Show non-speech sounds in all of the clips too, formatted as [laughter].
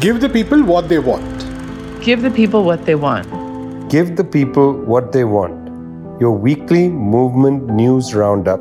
Give the people what they want. Give the people what they want. Give the people what they want. Your weekly movement news roundup.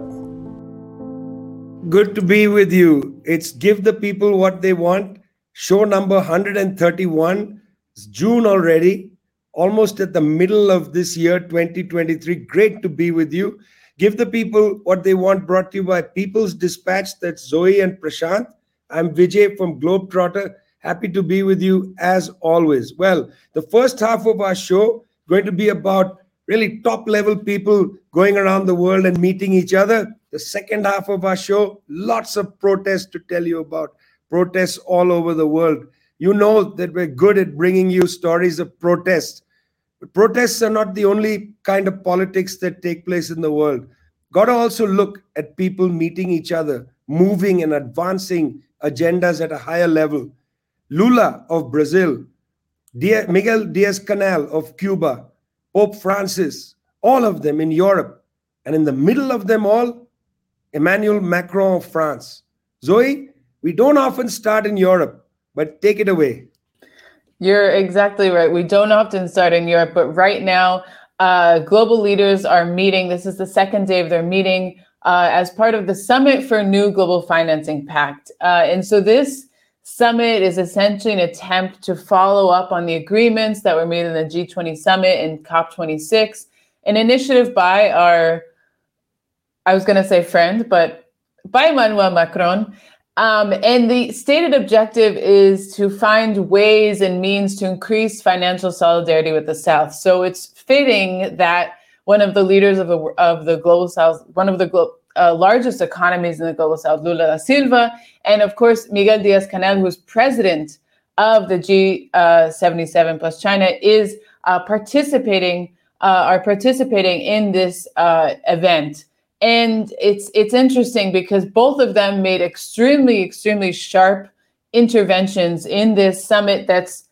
Good to be with you. It's Give the People What They Want, show number 131. It's June already, almost at the middle of this year, 2023. Great to be with you. Give the people what they want, brought to you by People's Dispatch. That's Zoe and Prasanth. I'm Vijay from Globetrotter. Happy to be with you as always. Well, the first half of our show going to be about really top level people going around the world and meeting each other. The second half of our show, lots of protests to tell you about. Protests all over the world. You know that we're good at bringing you stories of protests. But protests are not the only kind of politics that take place in the world. Got to also look at people meeting each other, moving and advancing agendas at a higher level. Lula of Brazil, Miguel Diaz Canel of Cuba, Pope Francis, all of them in Europe. And in the middle of them all, Emmanuel Macron of France. Zoe, we don't often start in Europe, but take it away. You're exactly right. We don't often start in Europe, but right now, uh, global leaders are meeting. This is the second day of their meeting uh, as part of the Summit for New Global Financing Pact. Uh, and so this summit is essentially an attempt to follow up on the agreements that were made in the G20 summit and COP26, an initiative by our, I was going to say friend, but by Emmanuel Macron. Um, and the stated objective is to find ways and means to increase financial solidarity with the South. So it's fitting that one of the leaders of the, of the global South, one of the global uh, largest economies in the global south, Lula da Silva, and of course, Miguel Diaz Canel, who's president of the G77 uh, plus China, is uh, participating, uh, are participating in this uh, event. And it's it's interesting because both of them made extremely, extremely sharp interventions in this summit that's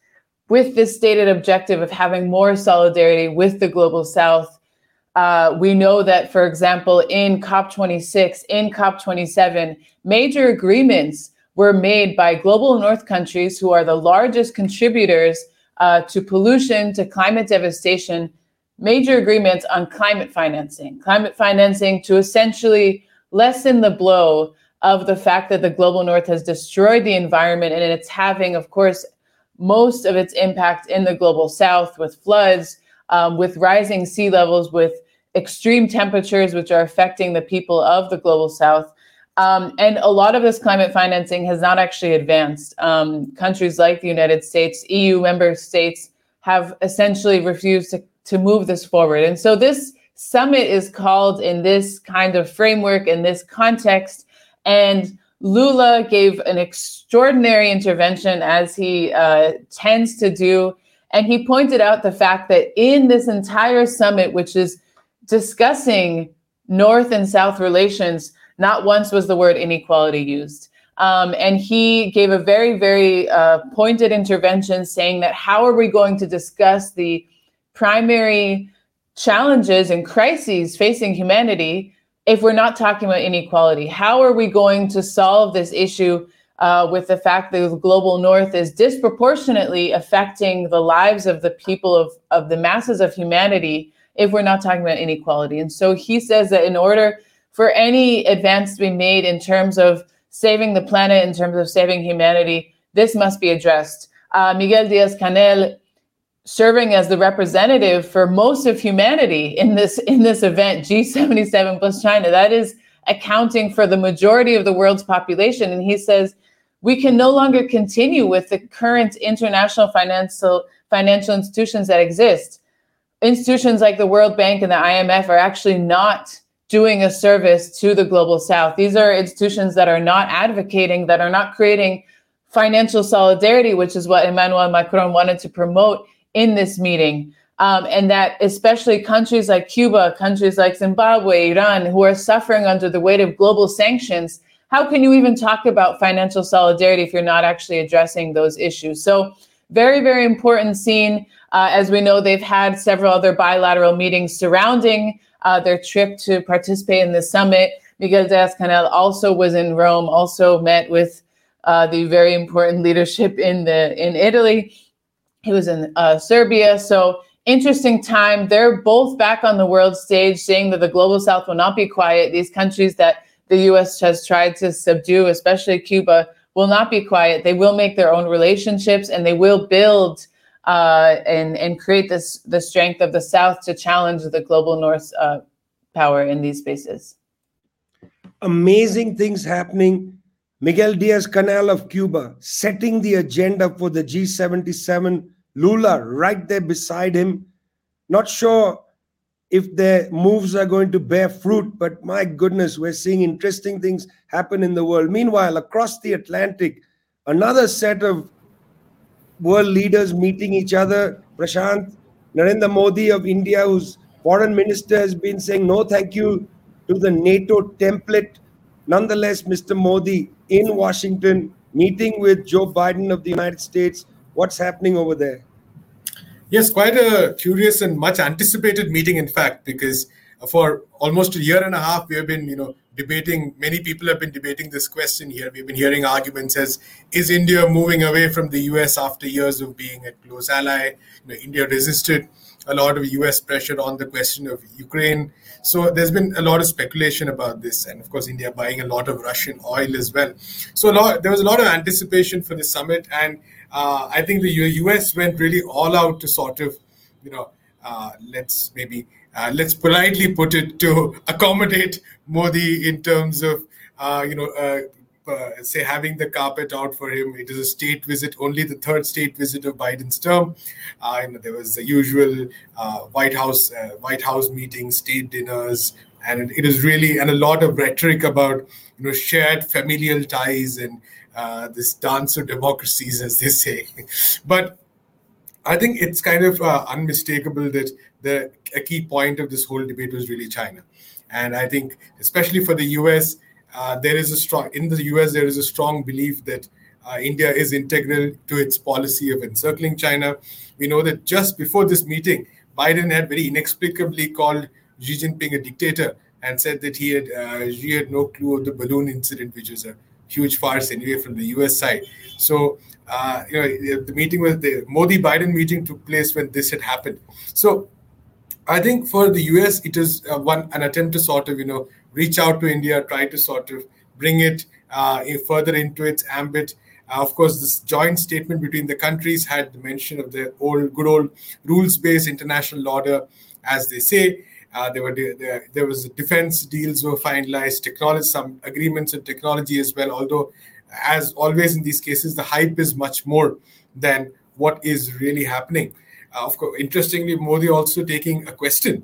with this stated objective of having more solidarity with the global south uh, we know that, for example, in COP26, in COP27, major agreements were made by global north countries who are the largest contributors uh, to pollution, to climate devastation, major agreements on climate financing. Climate financing to essentially lessen the blow of the fact that the global north has destroyed the environment and it's having, of course, most of its impact in the global south with floods, um, with rising sea levels, with extreme temperatures, which are affecting the people of the global south. Um, and a lot of this climate financing has not actually advanced. Um, countries like the United States, EU member states, have essentially refused to, to move this forward. And so this summit is called in this kind of framework, in this context. And Lula gave an extraordinary intervention, as he uh, tends to do. And he pointed out the fact that in this entire summit, which is discussing North and South relations, not once was the word inequality used. Um, and he gave a very, very uh, pointed intervention saying that how are we going to discuss the primary challenges and crises facing humanity if we're not talking about inequality? How are we going to solve this issue uh, with the fact that the global north is disproportionately affecting the lives of the people of, of the masses of humanity if we're not talking about inequality. And so he says that in order for any advance to be made in terms of saving the planet, in terms of saving humanity, this must be addressed. Uh, Miguel Diaz Canel serving as the representative for most of humanity in this in this event G77 plus China that is accounting for the majority of the world's population and he says we can no longer continue with the current international financial financial institutions that exist institutions like the World Bank and the IMF are actually not doing a service to the global south. These are institutions that are not advocating, that are not creating financial solidarity, which is what Emmanuel Macron wanted to promote in this meeting. Um, and that especially countries like Cuba, countries like Zimbabwe, Iran, who are suffering under the weight of global sanctions, how can you even talk about financial solidarity if you're not actually addressing those issues? So, very, very important scene. Uh, as we know, they've had several other bilateral meetings surrounding uh, their trip to participate in the summit. Miguel Diaz Canel also was in Rome, also met with uh, the very important leadership in the in Italy. He was in uh, Serbia. So interesting time. They're both back on the world stage, saying that the global South will not be quiet. These countries that the U.S. has tried to subdue, especially Cuba, will not be quiet. They will make their own relationships and they will build uh, and and create this the strength of the South to challenge the global North uh, power in these spaces. Amazing things happening. Miguel Diaz Canel of Cuba setting the agenda for the G77. Lula right there beside him. Not sure if their moves are going to bear fruit, but my goodness, we're seeing interesting things happen in the world. Meanwhile, across the Atlantic, another set of world leaders meeting each other. Prasanth, Narendra Modi of India, whose foreign minister has been saying no thank you to the NATO template. Nonetheless, Mr. Modi in Washington meeting with Joe Biden of the United States. What's happening over there? Yes, quite a curious and much anticipated meeting, in fact, because for almost a year and a half, we have been, you know, debating. Many people have been debating this question here. We've been hearing arguments as: Is India moving away from the U.S. after years of being a close ally? You know, India resisted a lot of U.S. pressure on the question of Ukraine. So there's been a lot of speculation about this, and of course, India buying a lot of Russian oil as well. So lot, there was a lot of anticipation for the summit, and uh, I think the U.S. went really all out to sort of, you know, uh, let's maybe uh, let's politely put it to accommodate Modi in terms of, uh, you know, uh, uh, say having the carpet out for him. It is a state visit, only the third state visit of Biden's term. Uh, you know, there was the usual uh, White House White House meetings, state dinners, and it is really and a lot of rhetoric about you know shared familial ties and this dance of democracies, as they say. [laughs] but I think it's kind of unmistakable that the a key point of this whole debate was really China. And I think, especially for the US, uh, there is a strong in the US there is a strong belief that uh, India is integral to its policy of encircling China. We know that just before this meeting, Biden had very inexplicably called Xi Jinping a dictator and said that he had uh, Xi had no clue of the balloon incident, which is a huge farce anyway from the U.S. side. So uh, you know the meeting with the Modi Biden meeting took place when this had happened. So I think for the US, it is uh, one an attempt to sort of you know reach out to India, try to sort of bring it uh, further into its ambit. Uh, of course, this joint statement between the countries had the mention of the old, good old rules-based international order, as they say. Uh, there were there, there was defense deals were finalized, technology, some agreements on technology as well. Although, as always in these cases, the hype is much more than what is really happening. Uh, of course, interestingly, Modi also taking a question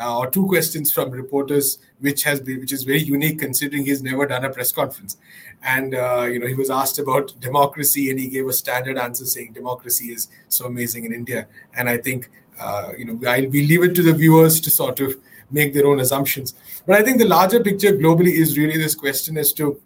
uh, or two questions from reporters, which has been, which is very unique considering he's never done a press conference. And uh, you know, he was asked about democracy, and he gave a standard answer saying democracy is so amazing in India. And I think uh, you know, I'll we leave it to the viewers to sort of make their own assumptions. But I think the larger picture globally is really this question as to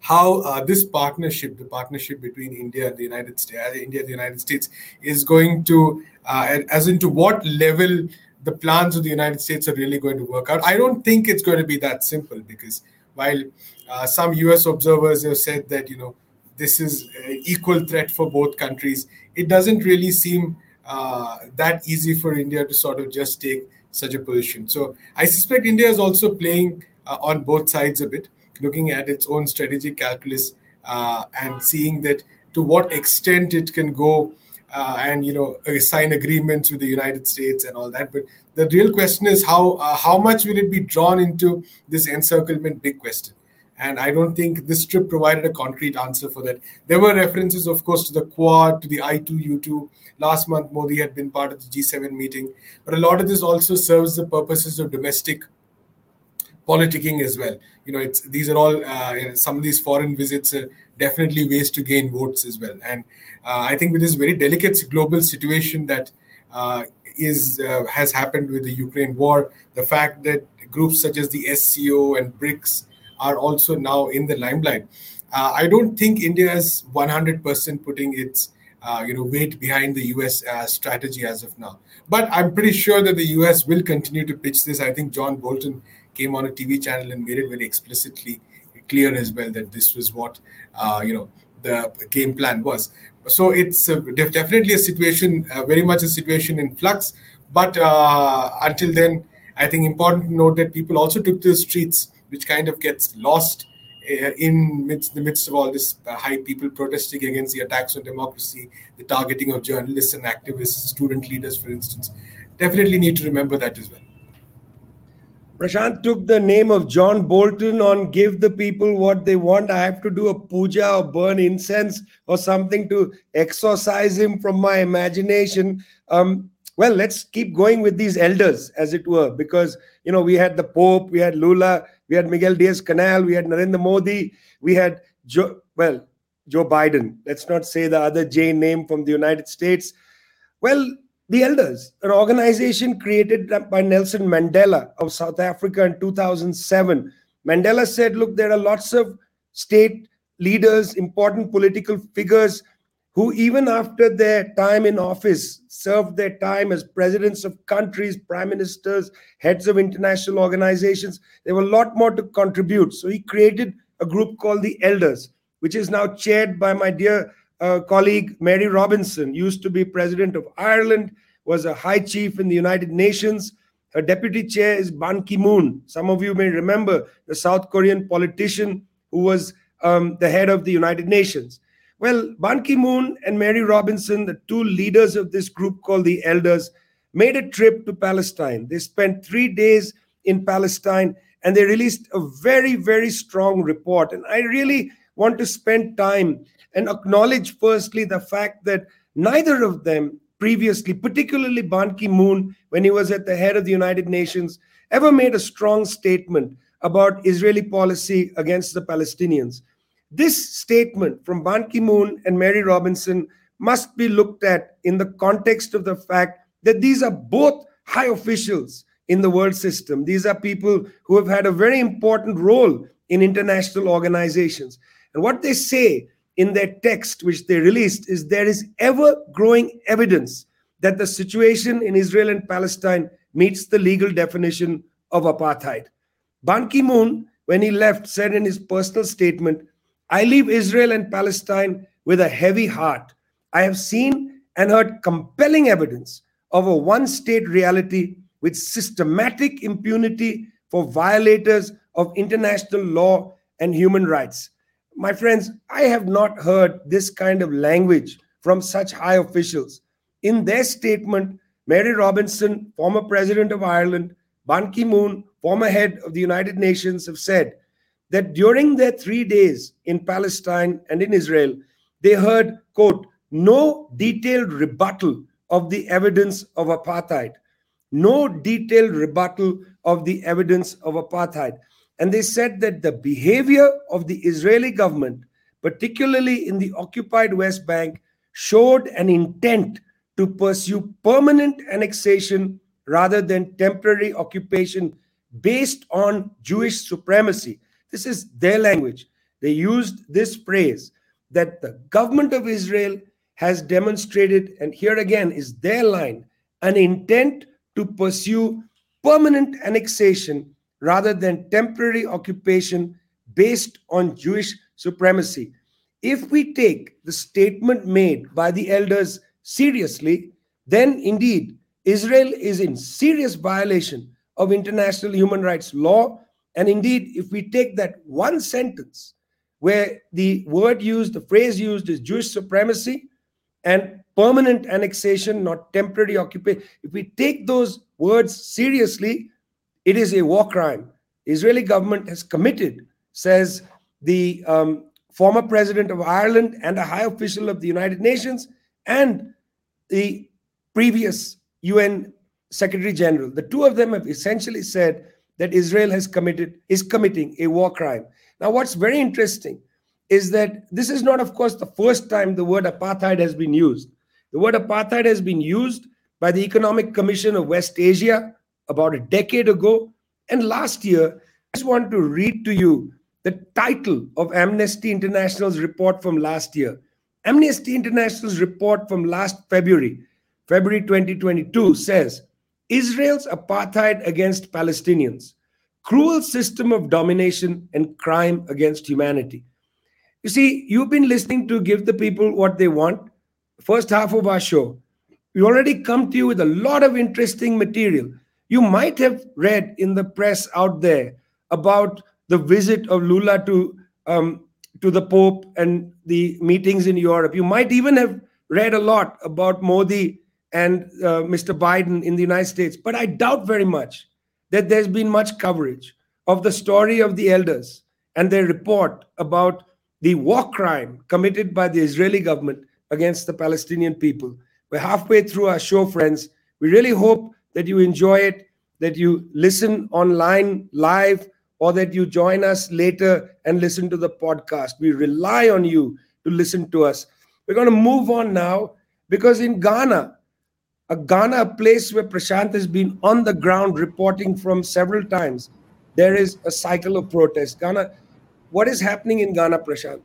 how uh, this partnership, the partnership between India and the United States, uh, India and the United States, is going to, uh, as into what level the plans of the United States are really going to work out. I don't think it's going to be that simple because while uh, some U.S. observers have said that you know this is an equal threat for both countries, it doesn't really seem uh, that easy for India to sort of just take such a position. So I suspect India is also playing uh, on both sides a bit looking at its own strategic calculus uh, and seeing that to what extent it can go uh, and you know sign agreements with the United States and all that. But the real question is how uh, how much will it be drawn into this encirclement big question. And I don't think this trip provided a concrete answer for that. There were references, of course, to the Quad, to the I2U2. Last month, Modi had been part of the G7 meeting. But a lot of this also serves the purposes of domestic politicking as well. You know, it's these are all uh, some of these foreign visits are definitely ways to gain votes as well. And uh, I think with this very delicate global situation that uh, is uh, has happened with the Ukraine war, the fact that groups such as the SCO and BRICS are also now in the limelight. Uh, I don't think India is 100% putting its uh, you know weight behind the U.S. Strategy as of now. But I'm pretty sure that the U.S. will continue to pitch this. I think John Bolton came on a TV channel and made it very explicitly clear as well that this was what uh, you know the game plan was. So it's uh, definitely a situation, uh, very much a situation in flux. But uh, until then, I think important to note that people also took to the streets, which kind of gets lost uh, in midst, the midst of all this uh, high people protesting against the attacks on democracy, the targeting of journalists and activists, student leaders, for instance. Definitely need to remember that as well. Prasanth took the name of John Bolton on give the people what they want. I have to do a puja or burn incense or something to exorcise him from my imagination. Um, well, let's keep going with these elders, as it were, because you know we had the Pope, we had Lula, we had Miguel Diaz Canel, we had Narendra Modi, we had Joe, well, Joe Biden. Let's not say the other J name from the United States. Well, the Elders, an organization created by Nelson Mandela of South Africa in 2007. Mandela said, Look, there are lots of state leaders, important political figures who, even after their time in office, served their time as presidents of countries, prime ministers, heads of international organizations. There were a lot more to contribute. So he created a group called the Elders, which is now chaired by my dear uh, colleague Mary Robinson, used to be president of Ireland, was a high chief in the United Nations. Her deputy chair is Ban Ki moon. Some of you may remember the South Korean politician who was um, the head of the United Nations. Well, Ban Ki moon and Mary Robinson, the two leaders of this group called the Elders, made a trip to Palestine. They spent three days in Palestine and they released a very, very strong report. And I really want to spend time and acknowledge, firstly, the fact that neither of them previously, particularly Ban Ki moon, when he was at the head of the United Nations, ever made a strong statement about Israeli policy against the Palestinians. This statement from Ban Ki moon and Mary Robinson must be looked at in the context of the fact that these are both high officials in the world system. These are people who have had a very important role in international organizations. And what they say in their text, which they released, is there is ever growing evidence that the situation in Israel and Palestine meets the legal definition of apartheid. Ban Ki moon, when he left, said in his personal statement, I leave Israel and Palestine with a heavy heart. I have seen and heard compelling evidence of a one state reality with systematic impunity for violators of international law and human rights. My friends, I have not heard this kind of language from such high officials. In their statement, Mary Robinson, former president of Ireland, Ban Ki moon, former head of the United Nations, have said that during their three days in Palestine and in Israel, they heard, quote, no detailed rebuttal of the evidence of apartheid. No detailed rebuttal of the evidence of apartheid. And they said that the behavior of the Israeli government, particularly in the occupied West Bank, showed an intent to pursue permanent annexation rather than temporary occupation based on Jewish supremacy. This is their language. They used this phrase that the government of Israel has demonstrated, and here again is their line, an intent to pursue permanent annexation rather than temporary occupation based on Jewish supremacy. If we take the statement made by the elders seriously, then indeed Israel is in serious violation of international human rights law. And indeed, if we take that one sentence where the word used, the phrase used is Jewish supremacy and permanent annexation, not temporary occupation, if we take those words seriously, it is a war crime. Israeli government has committed, says the um, former president of Ireland and a high official of the United Nations and the previous UN Secretary General. The two of them have essentially said that Israel has committed is committing a war crime. Now, what's very interesting is that this is not, of course, the first time the word apartheid has been used. The word apartheid has been used by the Economic Commission of West Asia about a decade ago. And last year, I just want to read to you the title of Amnesty International's report from last year. Amnesty International's report from last February, February 2022, says Israel's apartheid against Palestinians cruel system of domination and crime against humanity. You see, you've been listening to Give the People What They Want, first half of our show. We already come to you with a lot of interesting material. You might have read in the press out there about the visit of Lula to um, to the Pope and the meetings in Europe. You might even have read a lot about Modi and uh, Mr. Biden in the United States, but I doubt very much that there's been much coverage of the story of the elders and their report about the war crime committed by the Israeli government against the Palestinian people. We're halfway through our show, friends. We really hope that you enjoy it, that you listen online live, or that you join us later and listen to the podcast. We rely on you to listen to us. We're going to move on now because in Ghana, a Ghana, a place where Prasanth has been on the ground reporting from several times, there is a cycle of protest. Ghana, what is happening in Ghana, Prasanth?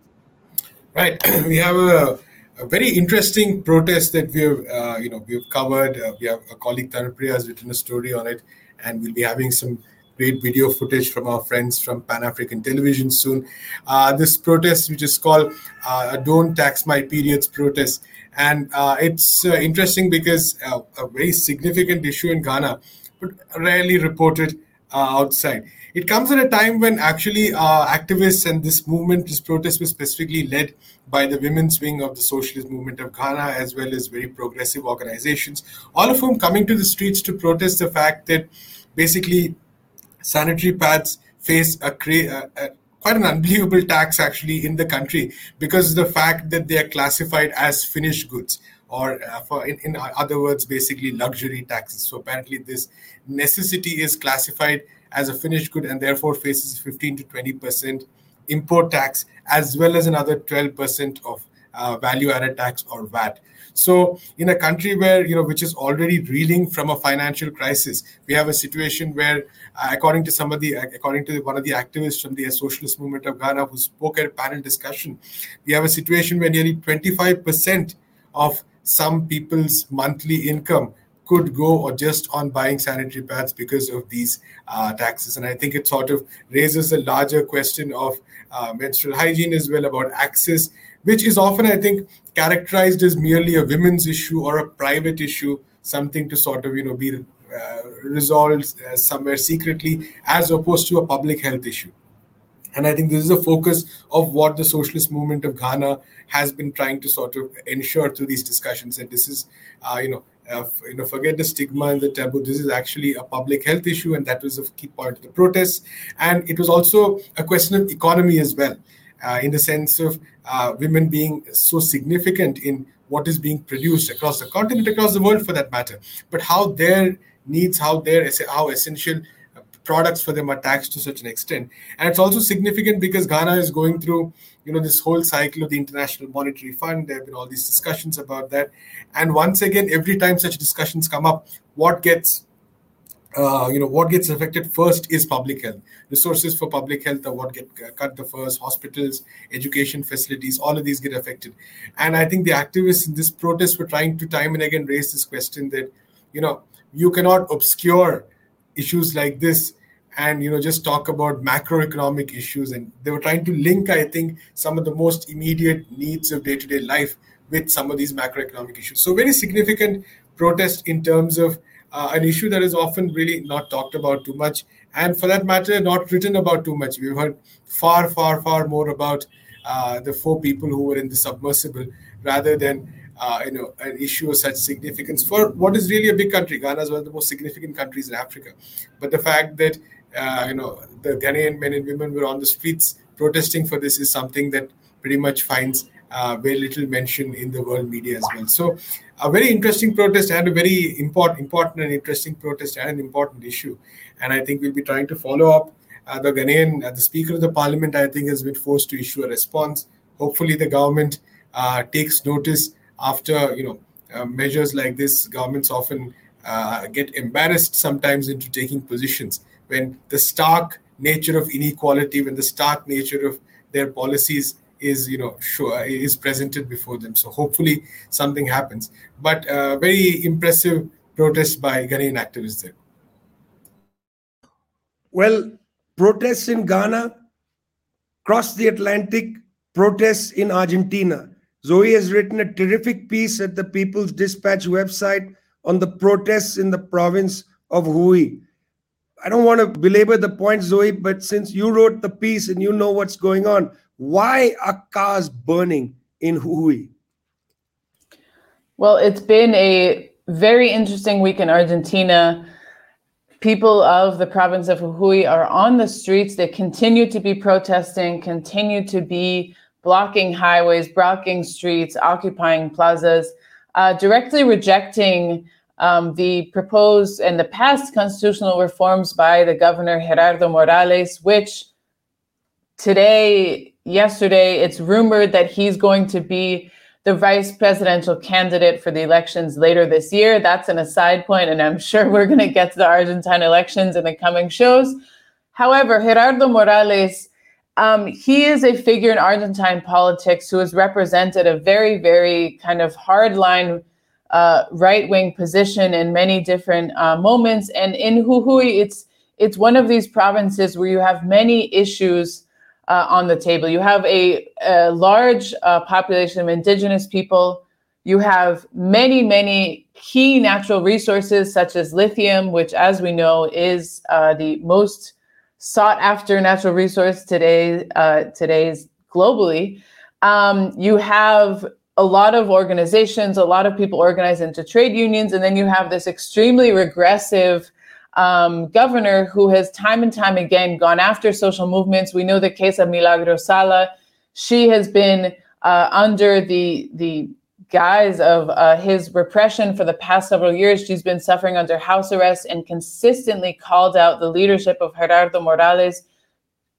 Right, [clears throat] we have a, a very interesting protest that we've uh, you know we've covered. Uh, we have a colleague Thanupriya has written a story on it, and we'll be having some great video footage from our friends from Pan African Television soon. Uh, this protest, which is called uh, "Don't Tax My Periods" protest, and uh, it's uh, interesting because uh, a very significant issue in Ghana, but rarely reported uh, outside. It comes at a time when actually activists and this movement, this protest, was specifically led by the women's wing of the socialist movement of Ghana, as well as very progressive organizations, all of whom coming to the streets to protest the fact that basically sanitary pads face a, a, a, quite an unbelievable tax actually in the country because of the fact that they are classified as finished goods or uh, for in, in other words basically luxury taxes. So apparently this necessity is classified as a finished good and therefore faces 15 to 20 percent import tax as well as another 12 percent of uh, value added tax or vat. So in a country where you know which is already reeling from a financial crisis, we have a situation where, uh, according to some of the according to one of the activists from the socialist movement of Ghana who spoke at a panel discussion, we have a situation where nearly 25 percent of some people's monthly income could go or just on buying sanitary pads because of these uh, taxes. And I think it sort of raises a larger question of uh, menstrual hygiene as well about access which is often, I think, characterized as merely a women's issue or a private issue, something to sort of, you know, be uh, resolved uh, somewhere secretly, as opposed to a public health issue. And I think this is a focus of what the socialist movement of Ghana has been trying to sort of ensure through these discussions. And this is, uh, you know, uh, you know, forget the stigma and the taboo. This is actually a public health issue, and that was a key point of the protests. And it was also a question of economy as well uh, in the sense of uh, women being so significant in what is being produced across the continent, across the world for that matter, but how their needs, how their how essential products for them are taxed to such an extent. And it's also significant because Ghana is going through, you know, this whole cycle of the International Monetary Fund. There have been all these discussions about that. And once again, every time such discussions come up, what gets uh, you know what gets affected first is public health resources for public health are what get cut the first hospitals education facilities all of these get affected and i think the activists in this protest were trying to time and again raise this question that you know you cannot obscure issues like this and you know just talk about macroeconomic issues and they were trying to link i think some of the most immediate needs of day-to-day life with some of these macroeconomic issues so very significant protest in terms of uh, an issue that is often really not talked about too much, and for that matter, not written about too much. We've heard far, far, far more about uh, the four people who were in the submersible rather than uh, you know an issue of such significance for what is really a big country. Ghana is one of the most significant countries in Africa, but the fact that uh, you know the Ghanaian men and women were on the streets protesting for this is something that pretty much finds uh, very little mention in the world media as well. So, a very interesting protest and a very important, important and interesting protest and an important issue. And I think we'll be trying to follow up. Uh, the Ghanaian, uh, the Speaker of the Parliament, I think, has been forced to issue a response. Hopefully, the government uh, takes notice after you know uh, measures like this. Governments often uh, get embarrassed sometimes into taking positions when the stark nature of inequality, when the stark nature of their policies is you know sure is presented before them. So hopefully something happens. But uh, very impressive protest by Ghanaian activists there. Well, protests in Ghana, cross the Atlantic, protests in Argentina. Zoe has written a terrific piece at the People's Dispatch website on the protests in the province of Jujuy. I don't want to belabor the point, Zoe, but since you wrote the piece and you know what's going on, why are cars burning in Jujuy? Well, it's been a very interesting week in Argentina. People of the province of Jujuy are on the streets. They continue to be protesting, continue to be blocking highways, blocking streets, occupying plazas, uh, directly rejecting um, the proposed and the past constitutional reforms by the governor Gerardo Morales, which today, yesterday, it's rumored that he's going to be the vice presidential candidate for the elections later this year. That's an aside point, and I'm [laughs] sure we're going to get to the Argentine elections in the coming shows. However, Gerardo Morales, um, he is a figure in Argentine politics who has represented a very, very kind of hardline uh, right wing position in many different uh, moments. And in Jujuy, it's it's one of these provinces where you have many issues uh, on the table. You have a, a large uh, population of indigenous people. You have many, many key natural resources such as lithium, which, as we know, is uh, the most sought after natural resource today. Uh, today's globally. Um, you have a lot of organizations, a lot of people organized into trade unions, and then you have this extremely regressive um, governor who has time and time again gone after social movements. We know the case of Milagro Sala. She has been uh, under the the guise of uh, his repression for the past several years. She's been suffering under house arrest and consistently called out the leadership of Gerardo Morales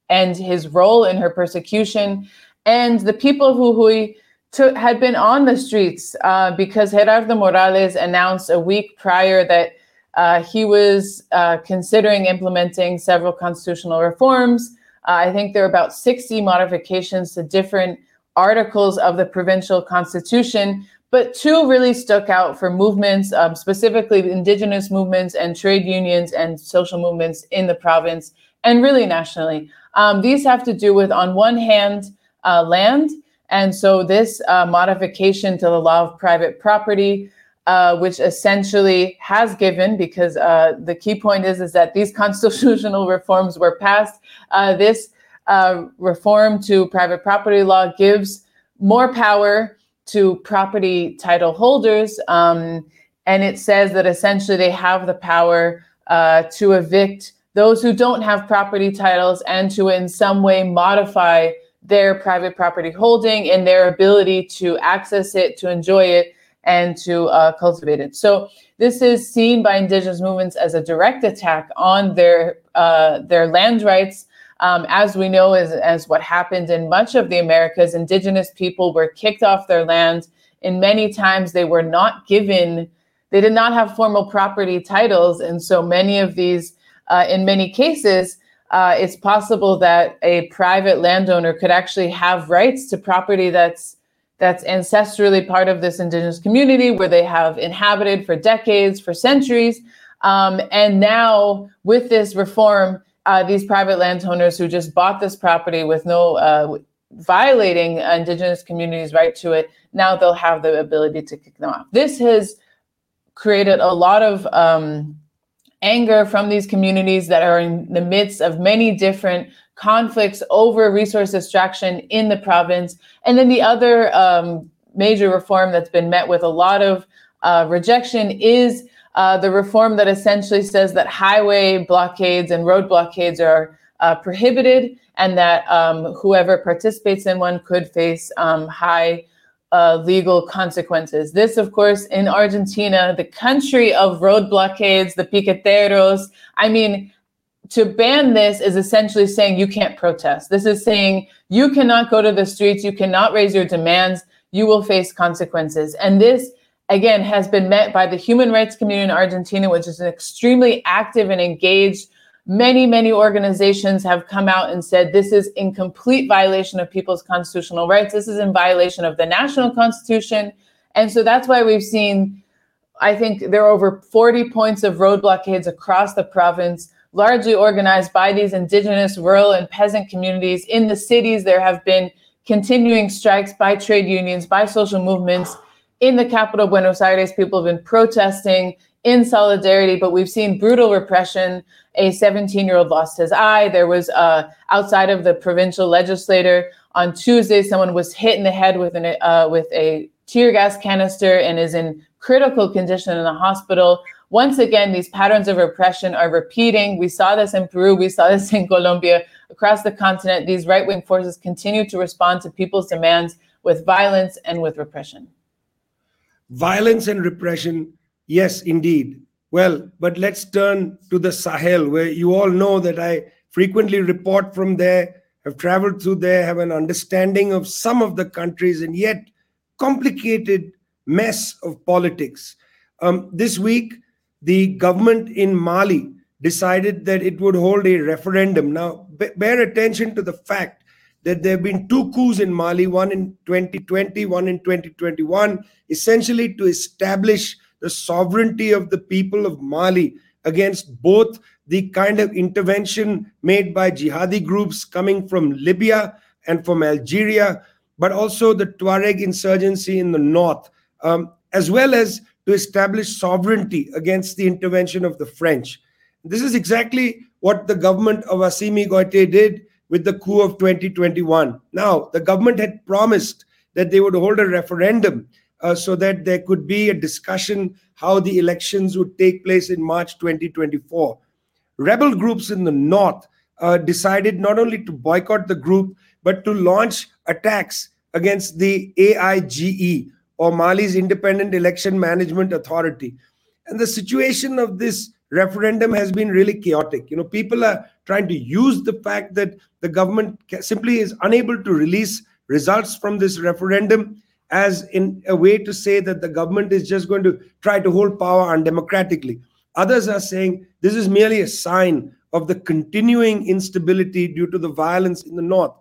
and his role in her persecution. And the people who Jujuy took, had been on the streets uh, because Gerardo Morales announced a week prior that uh, he was uh, considering implementing several constitutional reforms. Uh, I think there are about 60 modifications to different articles of the provincial constitution, but two really stuck out for movements, um, specifically indigenous movements and trade unions and social movements in the province and really nationally. Um, these have to do with, on one hand, uh, land. And so this uh, modification to the law of private property uh, which essentially has given, because uh, the key point is, is that these [laughs] constitutional reforms were passed. Uh, this uh, reform to private property law gives more power to property title holders. Um, and it says that essentially they have the power uh, to evict those who don't have property titles and to in some way modify their private property holding and their ability to access it, to enjoy it, and to uh, cultivate it. So this is seen by indigenous movements as a direct attack on their uh, their land rights. Um, as we know, as, as what happened in much of the Americas, indigenous people were kicked off their land. and many times, they were not given, they did not have formal property titles. And so many of these, uh, in many cases, uh, it's possible that a private landowner could actually have rights to property that's that's ancestrally part of this indigenous community where they have inhabited for decades, for centuries. Um, and now, with this reform, uh, these private landowners who just bought this property with no uh, violating indigenous communities' right to it, now they'll have the ability to kick them off. This has created a lot of um, anger from these communities that are in the midst of many different conflicts over resource extraction in the province. And then the other um, major reform that's been met with a lot of uh, rejection is uh, the reform that essentially says that highway blockades and road blockades are uh, prohibited and that um, whoever participates in one could face um, high uh, legal consequences. This, of course, in Argentina, the country of road blockades, the piqueteros. I mean, to ban this is essentially saying you can't protest. This is saying you cannot go to the streets, you cannot raise your demands, you will face consequences. And this, again, has been met by the human rights community in Argentina, which is extremely active and engaged. Many, many organizations have come out and said this is in complete violation of people's constitutional rights. This is in violation of the national constitution. And so that's why we've seen, I think there are over 40 points of road blockades across the province largely organized by these indigenous, rural, and peasant communities. In the cities, there have been continuing strikes by trade unions, by social movements. In the capital, Buenos Aires, people have been protesting in solidarity, but we've seen brutal repression. A 17 year old lost his eye. There was uh, outside of the provincial legislator on Tuesday, someone was hit in the head with, an, uh, with a tear gas canister and is in critical condition in the hospital. Once again, these patterns of repression are repeating. We saw this in Peru, we saw this in Colombia. Across the continent, these right wing forces continue to respond to people's demands with violence and with repression. Violence and repression, yes, indeed. Well, but let's turn to the Sahel, where you all know that I frequently report from there, have traveled through there, have an understanding of some of the countries, and yet complicated mess of politics. Um, this week, the government in Mali decided that it would hold a referendum. Now, bear attention to the fact that there have been two coups in Mali, one in 2020, one in 2021, essentially to establish the sovereignty of the people of Mali against both the kind of intervention made by jihadi groups coming from Libya and from Algeria, but also the Tuareg insurgency in the north, um, as well as to establish sovereignty against the intervention of the French. This is exactly what the government of Assimi Goïta did with the coup of 2021. Now, the government had promised that they would hold a referendum uh, so that there could be a discussion how the elections would take place in March 2024. Rebel groups in the north uh, decided not only to boycott the group, but to launch attacks against the AIGE, or Mali's Independent Election Management Authority. And the situation of this referendum has been really chaotic. You know, people are trying to use the fact that the government simply is unable to release results from this referendum as in a way to say that the government is just going to try to hold power undemocratically. Others are saying this is merely a sign of the continuing instability due to the violence in the north.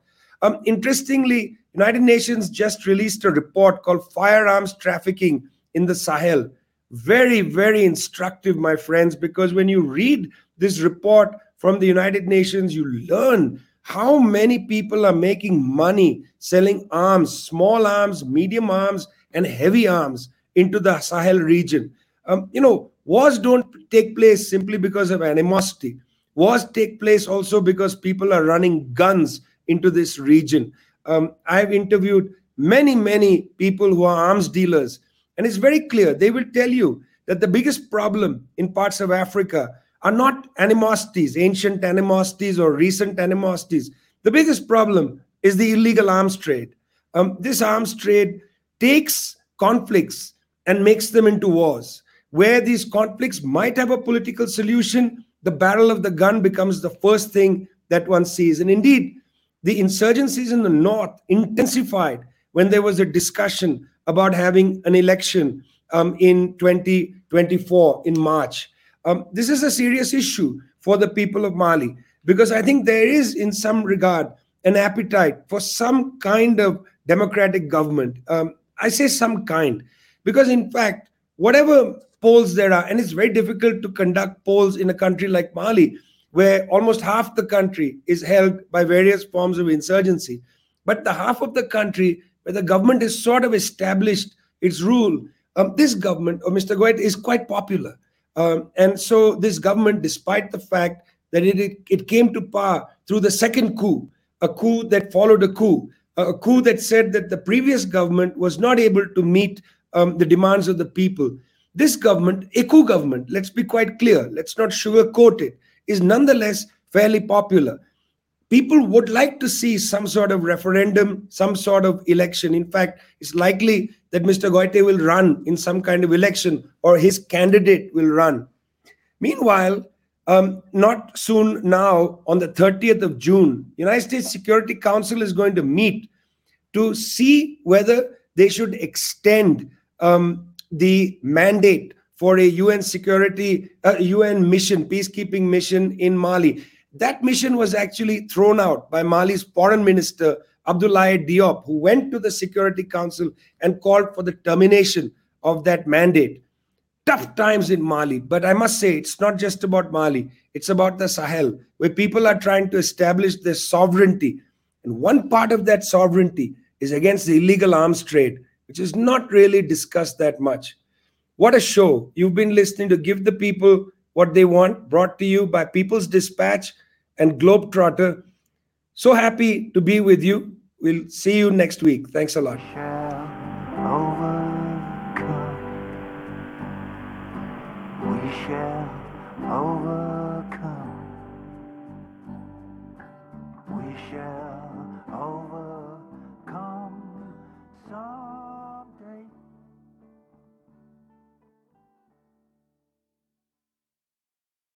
Um, interestingly, United Nations just released a report called Firearms Trafficking in the Sahel. Very, very instructive, my friends, because when you read this report from the United Nations, you learn how many people are making money selling arms, small arms, medium arms, and heavy arms into the Sahel region. Um, you know, wars don't take place simply because of animosity. Wars take place also because people are running guns into this region um, I've interviewed many, many people who are arms dealers, and it's very clear. They will tell you that the biggest problem in parts of Africa are not animosities, ancient animosities or recent animosities. The biggest problem is the illegal arms trade. Um, this arms trade takes conflicts and makes them into wars. Where these conflicts might have a political solution, the barrel of the gun becomes the first thing that one sees. And indeed, the insurgencies in the north intensified when there was a discussion about having an election um, in 2024 in March. Um, this is a serious issue for the people of Mali because I think there is, in some regard, an appetite for some kind of democratic government. Um, I say some kind because, in fact, whatever polls there are, and it's very difficult to conduct polls in a country like Mali where almost half the country is held by various forms of insurgency. But the half of the country where the government has sort of established its rule, um, this government, or Mr. Goïta, is quite popular. Um, and so this government, despite the fact that it, it, it came to power through the second coup, a coup that followed a coup, a coup that said that the previous government was not able to meet um, the demands of the people. This government, a coup government, let's be quite clear, let's not sugarcoat it, is nonetheless fairly popular. People would like to see some sort of referendum, some sort of election. In fact, it's likely that Mr. Goïta will run in some kind of election or his candidate will run. Meanwhile, um, not soon now, on the 30th of June, United States Security Council is going to meet to see whether they should extend um, the mandate for a UN security, uh, UN mission, peacekeeping mission in Mali. That mission was actually thrown out by Mali's foreign minister, Abdoulaye Diop, who went to the Security Council and called for the termination of that mandate. tough times in Mali. But I must say, it's not just about Mali, it's about the Sahel, where people are trying to establish their sovereignty. And one part of that sovereignty is against the illegal arms trade, which is not really discussed that much. What a show! You've been listening to Give the People What They Want, brought to you by People's Dispatch and Globetrotter. So happy to be with you. We'll see you next week. Thanks a lot.